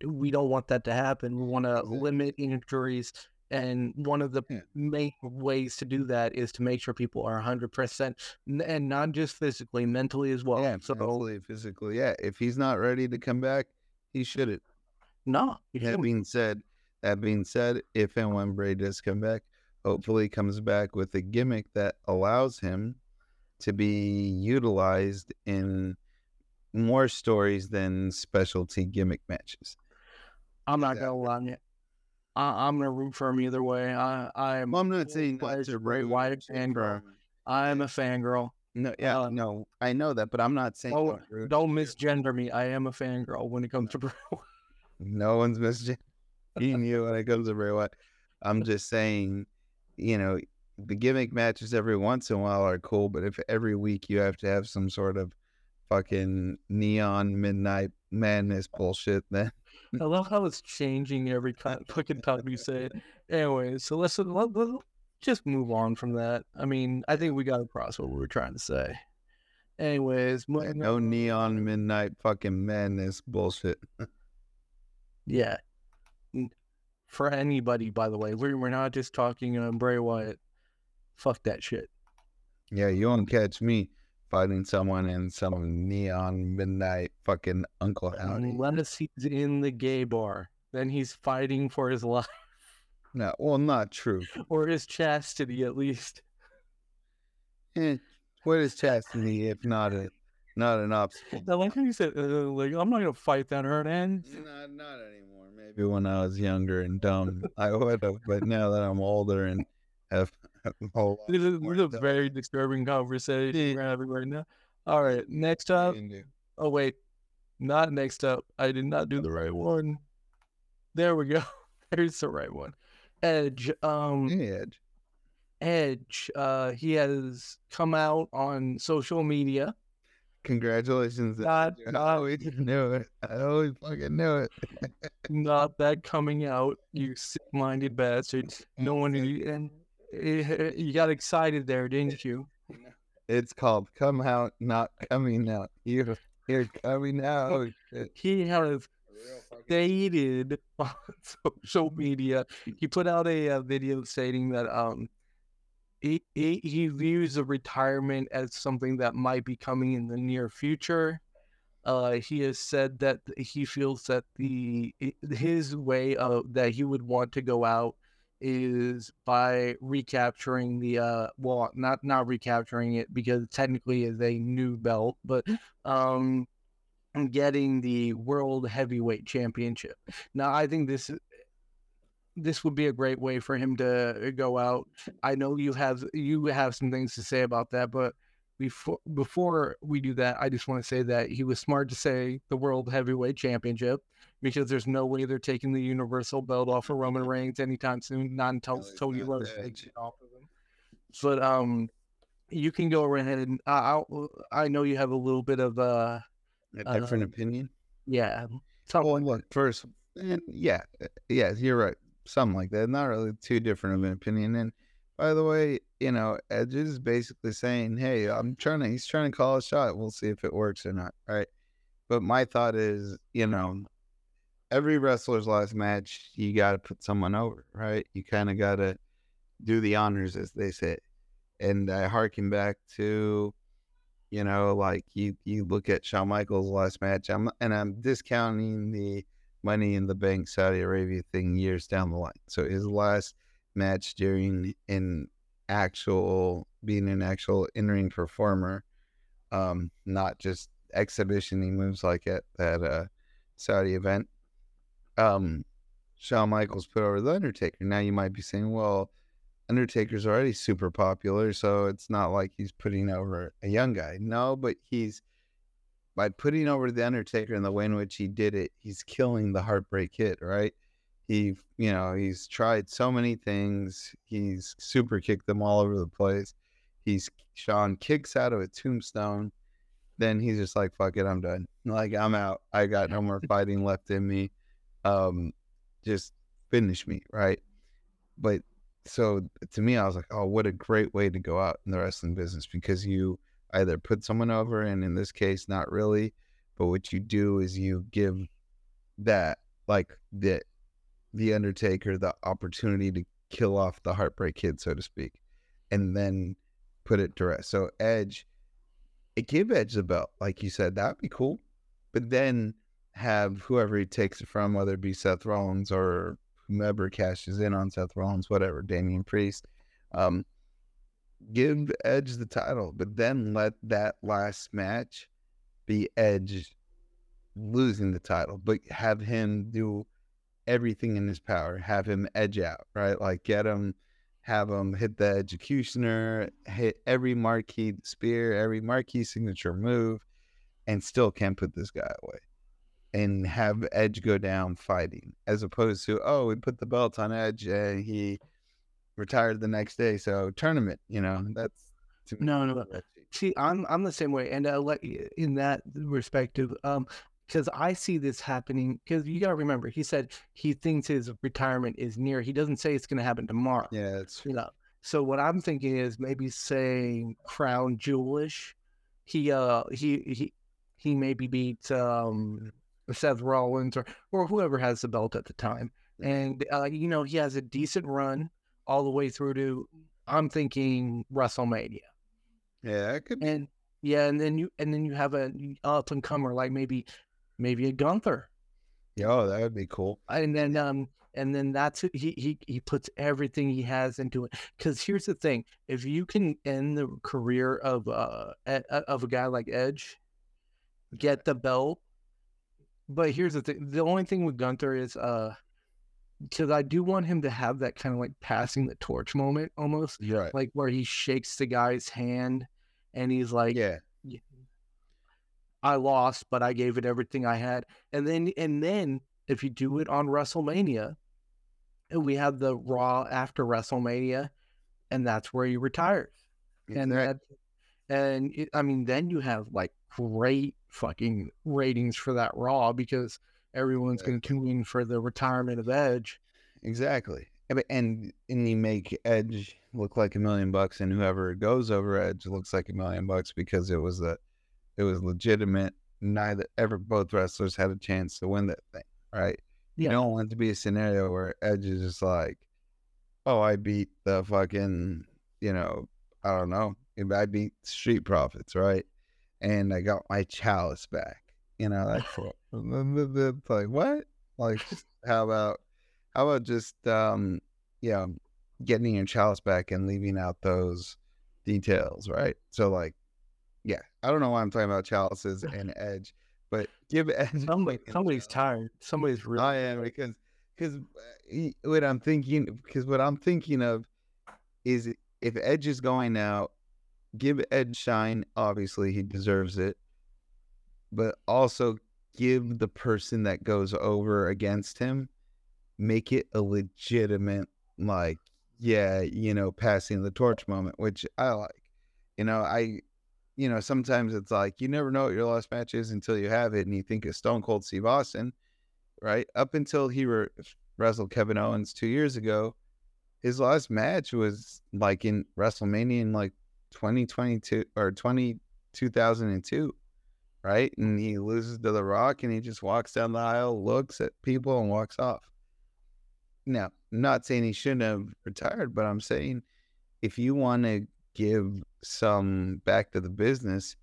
we don't want that to happen we want to
Exactly.
limit injuries and one of the
Yeah.
main ways to do that is to make sure people are 100% and not just physically mentally as well
yeah,
so
mentally, physically, yeah. If he's not ready to come back, he shouldn't.
no
That being said, that being said, if and when Bray does come back, hopefully comes back with a gimmick that allows him to be utilized in more stories than specialty gimmick matches.
I'm not gonna lie. you. I, I'm gonna root for him either way. I I'm
Well, I'm not saying
fledged
to
Bray Wyatt fangirl. I'm a fangirl.
No, yeah,
Uh,
no, I know that, but I'm not saying
Oh,
don't
don't misgender me. I am a fangirl when it comes to Bray. Wyatt.
No one's misgendered you when it comes to Bray Wyatt. I'm just saying, you know, the gimmick matches every once in a while are cool, but if every week you have to have some sort of fucking neon midnight madness bullshit, then
I love how it's changing every time, fucking time you say it. Anyway, so let's let, let, just move on from that. I mean, I think we got across what we were trying to say. Anyways,
no
on.
neon midnight fucking madness bullshit.
yeah. For anybody, by the way, we're we're not just talking um, Bray Wyatt. Fuck that shit.
Yeah, you won't catch me fighting someone in some neon midnight fucking Uncle Howdy.
Unless he's in the gay bar, then he's fighting for his life
No, well, not true.
or his chastity, at least.
Eh, what is chastity if not a not an obstacle?
I like you said, uh, like, I'm not gonna fight that hurt end.
Not not anymore. Maybe when I was younger and dumb, I would have. But now that I'm older and have a whole lot
This is, this is a very disturbing conversation we're having right now. All right, next up. Oh wait, not next up. I did not do the right one. There we go. There's the right one. Edge. Um,
Yeah,
Edge. Uh, he has come out on social media.
Congratulations.
Not,
I always knew it. I always fucking knew it.
not that coming out. You sick-minded bastards. No one. And you got excited there, didn't you?
It's called "Come Out, Not Coming Out." You, you're coming out.
He has stated on social media. He put out a, uh video stating that um he, he he views the retirement as something that might be coming in the near future. Uh, he has said that he feels that the his way of that he would want to go out is by recapturing the uh well not not recapturing it because technically is a new belt but um getting the world heavyweight championship. Now, I think this this would be a great way for him to go out. I know you have you have some things to say about that, but before before we do that, I just want to say that he was smart to say the world heavyweight championship because there's no way they're taking the universal belt off of Roman Reigns anytime soon. Not until
No,
Tony
that.
takes it off of him. But um, you can go ahead and I I'll, I know you have a little bit of uh
A different
Um,
opinion.
yeah something
Well, look, first, and yeah, uh, yes, you're right. Something like that. Not really too different of an opinion. And by the way, you know, Edge is basically saying, "Hey, I'm trying to." He's trying to call a shot. We'll see if it works or not. Right. But my thought is, you know, every wrestler's last match, you got to put someone over, right? You kind of got to do the honors, as they say. And I harken back to, you know, like you you look at Shawn Michaels' last match. I'm and I'm discounting the Money in the Bank Saudi Arabia thing years down the line. So his last match during an actual being an actual in ring performer, um, not just exhibitioning moves like at that uh, Saudi event. Um, Shawn Michaels put over the Undertaker. Now you might be saying, well, Undertaker's already super popular, so it's not like he's putting over a young guy. No, but he's by putting over the Undertaker in the way in which he did it, he's killing the Heartbreak Kid, right? He, you know, he's tried so many things. He's super kicked them all over the place. He's Shawn kicks out of a tombstone. Then he's just like, fuck it, I'm done. Like, I'm out. I got no more fighting left in me. Um, just finish me, right? But so to me, I was like, oh, what a great way to go out in the wrestling business because you either put someone over, and in this case, not really, but what you do is you give that like the the Undertaker the opportunity to kill off the Heartbreak Kid, so to speak, and then put it to rest. So Edge, it give Edge the belt, like you said, that'd be cool, but then have whoever he takes it from, whether it be Seth Rollins or whomever cashes in on Seth Rollins, whatever, Damian Priest, um, give Edge the title, but then let that last match be Edge losing the title, but have him do everything in his power, have him edge out, right? Like get him, have him hit the executioner, hit every marquee spear, every marquee signature move, and still can't put this guy away. And have Edge go down fighting, as opposed to oh, we put the belt on Edge and he retired the next day. So tournament, you know, that's
no, no. See, I'm I'm the same way, and uh, like in that respective, um, because I see this happening. Because you got to remember, he said he thinks his retirement is near. He doesn't say it's going to happen tomorrow.
Yeah, it's
you know. So what I'm thinking is maybe saying crown jewelish. He uh he he he maybe beat um Seth Rollins or or whoever has the belt at the time, and uh, you know he has a decent run all the way through to I'm thinking WrestleMania.
Yeah, it could.
And yeah, and then you and then you have a up and comer like maybe maybe a Gunther.
Yeah, oh, that would be cool.
And then um and then that's he he he puts everything he has into it. Because here's the thing: if you can end the career of uh of a guy like Edge, get the belt. But here's the thing: the only thing with Gunther is uh because I do want him to have that kind of like passing the torch moment almost.
Right.
Like where he shakes the guy's hand and he's like,
Yeah.
I lost, but I gave it everything I had. And then and then if you do it on WrestleMania, and we have the Raw after WrestleMania, and that's where he retires. and that, and it, I mean, then you have like great fucking ratings for that Raw because everyone's going to tune in for the retirement of Edge.
Exactly. And and you make Edge look like a million bucks, and whoever goes over Edge looks like a million bucks because it was a, it was legitimate. Neither ever both wrestlers had a chance to win that thing, right? Yeah. You don't want it to be a scenario where Edge is just like, oh, I beat the fucking, you know, I don't know, I beat Street Profits, right? And I got my chalice back you know, like like what? Like how about how about just um yeah, getting your chalice back and leaving out those details, right? So like yeah, I don't know why I'm talking about chalices and edge, but give edge.
Somebody, somebody's tired. Somebody's really. I
am because because uh, what I'm thinking because what I'm thinking of is if Edge is going out, give Edge shine. Obviously, he deserves it but also give the person that goes over against him make it a legitimate like yeah you know passing the torch moment which i like you know i you know sometimes it's like you never know what your last match is until you have it and you think of stone cold steve austin right? Up until he re- wrestled kevin owens two years ago his last match was like in wrestlemania in like 2022 or 20 2002 right? And he loses to The Rock and he just walks down the aisle, looks at people, and walks off. Now, I'm not saying he shouldn't have retired, but I'm saying if you want to give some back to the business,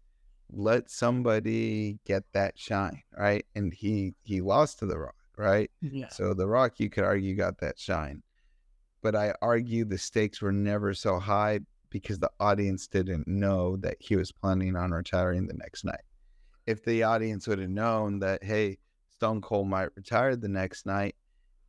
let somebody get that shine, right? And he he lost to The Rock, right?
Yeah.
So The Rock, you could argue, got that shine. But I argue the stakes were never so high because the audience didn't know that he was planning on retiring the next night if the audience would have known that, hey, Stone Cold might retire the next night,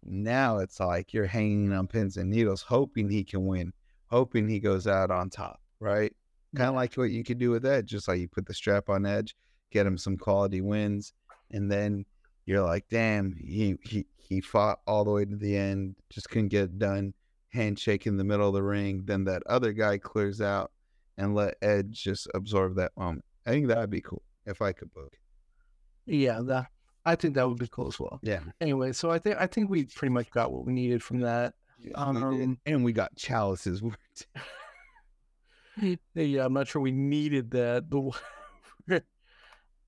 now it's like you're hanging on pins and needles, hoping he can win, hoping he goes out on top, right? Kind of like what you could do with Edge, just like you put the strap on Edge, get him some quality wins, and then you're like, damn, he he he fought all the way to the end, just couldn't get it done. Handshake in the middle of the ring, then that other guy clears out and let Edge just absorb that moment. I think that'd be cool if I could book.
Yeah, that I think that would be cool as well.
Yeah.
Anyway, so I think I think we pretty much got what we needed from that.
Yeah, um, and we got chalices worked.
yeah, I'm not sure we needed that, but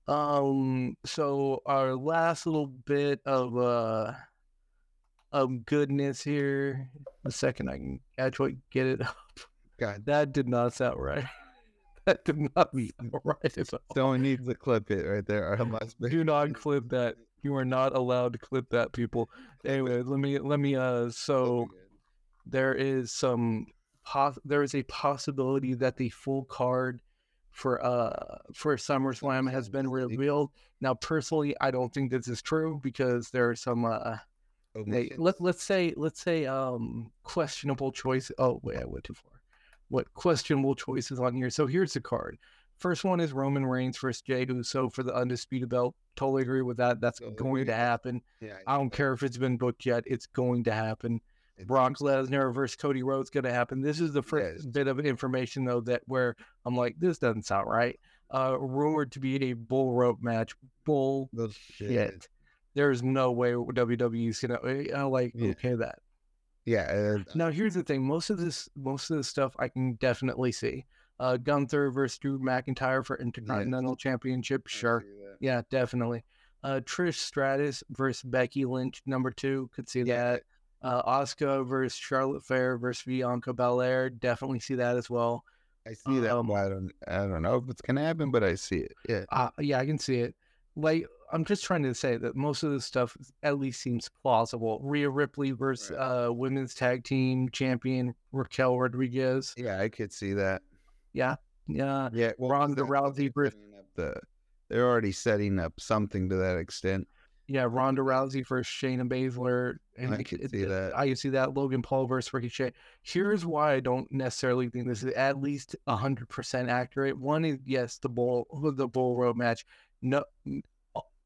um, so our last little bit of uh of goodness here. The second I can actually get it up.
God,
that did not sound right. that did not sound right at all.
Someone needs to clip it right there.
Do not clip that. You are not allowed to clip that, people. Anyway, let me let me uh so there is some pos- there is a possibility that the full card for uh for SummerSlam has been revealed. Now personally I don't think this is true because there are some uh Hey,
Omissions?
let let's say let's say um questionable choice. Oh wait, I went too far. What questionable choices on here? So here's the card. First one is Roman Reigns versus Jey Uso for the undisputed belt. Totally agree with that. That's
Totally
going
agree.
to happen.
yeah,
I don't care if it's been booked yet. It's going to happen.
it
Brock Lesnar versus Cody Rhodes going to happen. This is the first
Yes.
bit of information though that where I'm like, this doesn't sound right. Uh, rumored to be a bull rope match. Bull shit. There's no way WWE's gonna uh, like
Yeah.
okay that.
Yeah, uh,
Now here's the thing: most of this, most of the stuff, I can definitely see. Uh, Gunther versus Drew McIntyre for Intercontinental Championship, sure, yeah, definitely. Uh, Trish Stratus versus Becky Lynch, number two, could see
Yeah.
that. Uh, Asuka versus Charlotte Flair versus Bianca Belair, definitely see that as well.
I see that.
Um,
I don't. I don't know if it's gonna happen, but I see it. Yeah.
Uh, yeah, I can see it. Like, I'm just trying to say that most of this stuff at least seems plausible. Rhea Ripley versus
Right.
uh, women's tag team champion Raquel Rodriguez.
Yeah, I could see that.
Yeah, yeah.
Yeah, well,
Ronda
they're already
Rousey versus
setting up the. They're already setting up something to that extent.
Yeah, Ronda Rousey versus Shayna Baszler.
I could see that.
I could see that. Logan Paul versus Ricochet. Here's why I don't necessarily think this is at least hundred percent accurate. One is yes, the bull the bull rope match. No,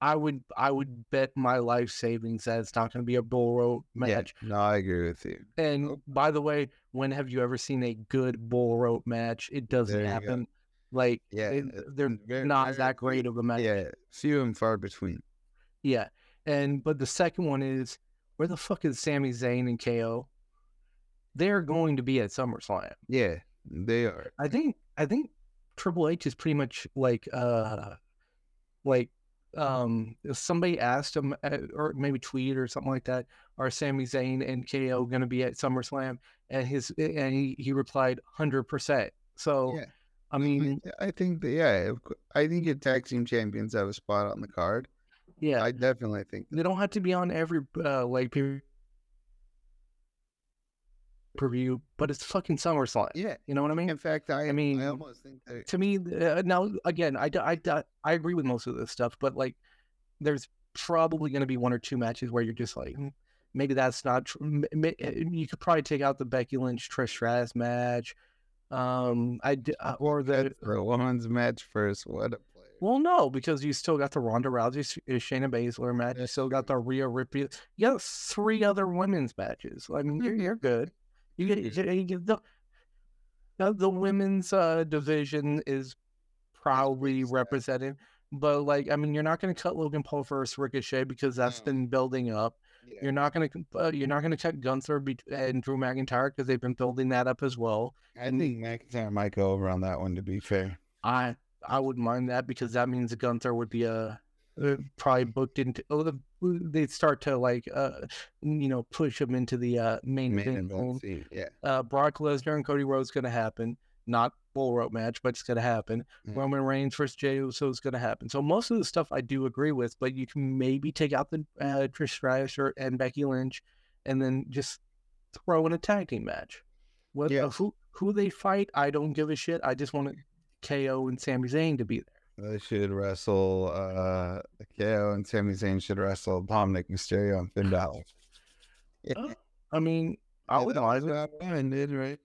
I would I would bet my life savings that it's not going to be a bull rope match.
Yeah, no, I agree with you.
And by the way, when have you ever seen a good bull rope match? It doesn't
you go.
happen. Like
Yeah,
they,
uh,
they're
very-
not
very
that great of a match.
Yeah, few and far between.
Yeah. And but the second one is where the fuck is Sami Zayn and KO? They're going to be at SummerSlam.
Yeah, they are.
I think I think Triple H is pretty much like uh like um somebody asked him uh, or maybe tweet or something like that are Sami Zayn and KO going to be at SummerSlam and his and he, he replied 100%. So
Yeah.
I mean
I think that yeah, I think your tag team champions have a spot on the card.
yeah
I definitely think.
they don't have to be on every uh like pay per view but it's fucking SummerSlam.
Yeah.
You know what I mean?
In fact, I,
I mean,
I almost think that
to me uh, now again I, I I agree with most of this stuff but like there's probably going to be one or two matches where you're just like "Hmm, maybe that's not tr- m- m- you could probably take out the Becky Lynch Trish Stratus match um I d- uh, or the
women's match first. What a player.
well no because you still got the Ronda Rousey uh, Shayna Baszler match you still got the Rhea Ripley you got three other women's matches I mean you're, you're good you get, you, you get the the women's uh, division is proudly represented. But like, I mean, you're not going to cut Logan Paul versus Ricochet because that's
No.
been building up.
Yeah.
You're not going to uh, you're not going to cut Gunther and Drew McIntyre because they've been building that up as well.
I think McIntyre might go over on that one. To be fair.
I I wouldn't mind that because that means Gunther would be a probably booked into. Oh, they'd start to like uh you know push him into the uh main,
Main
event.
event scene, Yeah.
uh, Brock Lesnar and Cody Rhodes going to happen. Not bull rope match, but it's going to happen.
Mm.
Roman Reigns versus Jey Uso is going to happen. So most of the stuff I do agree with, but you can maybe take out the uh, Trish Stratus and Becky Lynch, and then just throw in a tag team match. What
Yeah.
uh, who who they fight, I don't give a shit. I just want KO and Sami Zayn to be there.
They should wrestle. Uh, KO and Sami Zayn should wrestle Dominik Mysterio and Finn Balor. Yeah,
Oh, I mean, I would
that
mind it.
right.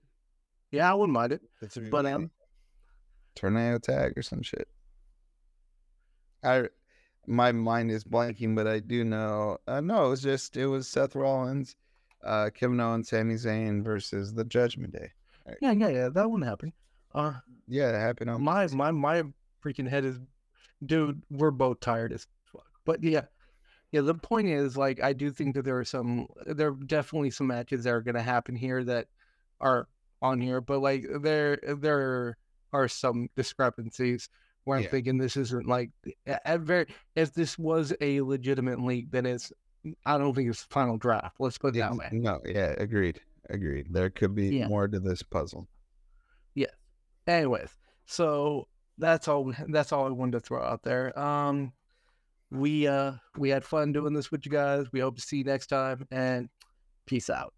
Yeah, I wouldn't mind it.
That's
But um,
tornado tag or some shit. I my mind is blanking, but I do know. Uh, no, it was just it was Seth Rollins, uh, Kevin Owens, Sami Zayn versus the Judgment Day.
yeah, yeah, yeah, that wouldn't happen. Uh,
Yeah, it happened on
my my my freaking head is dude we're both tired as fuck but yeah yeah the point is like i do think that there are some there are definitely some matches that are going to happen here that are on here but like there there are some discrepancies where i'm
Yeah.
thinking this isn't like at very if this was a legitimate league then it's i don't think it's the final draft let's put it
Yeah,
that way
No, yeah, agreed, agreed. There could be
Yeah.
more to this puzzle. Yes.
Anyways so that's all that's all i wanted to throw out there. Um we uh we had fun doing this with you guys. We hope to see you next time and peace out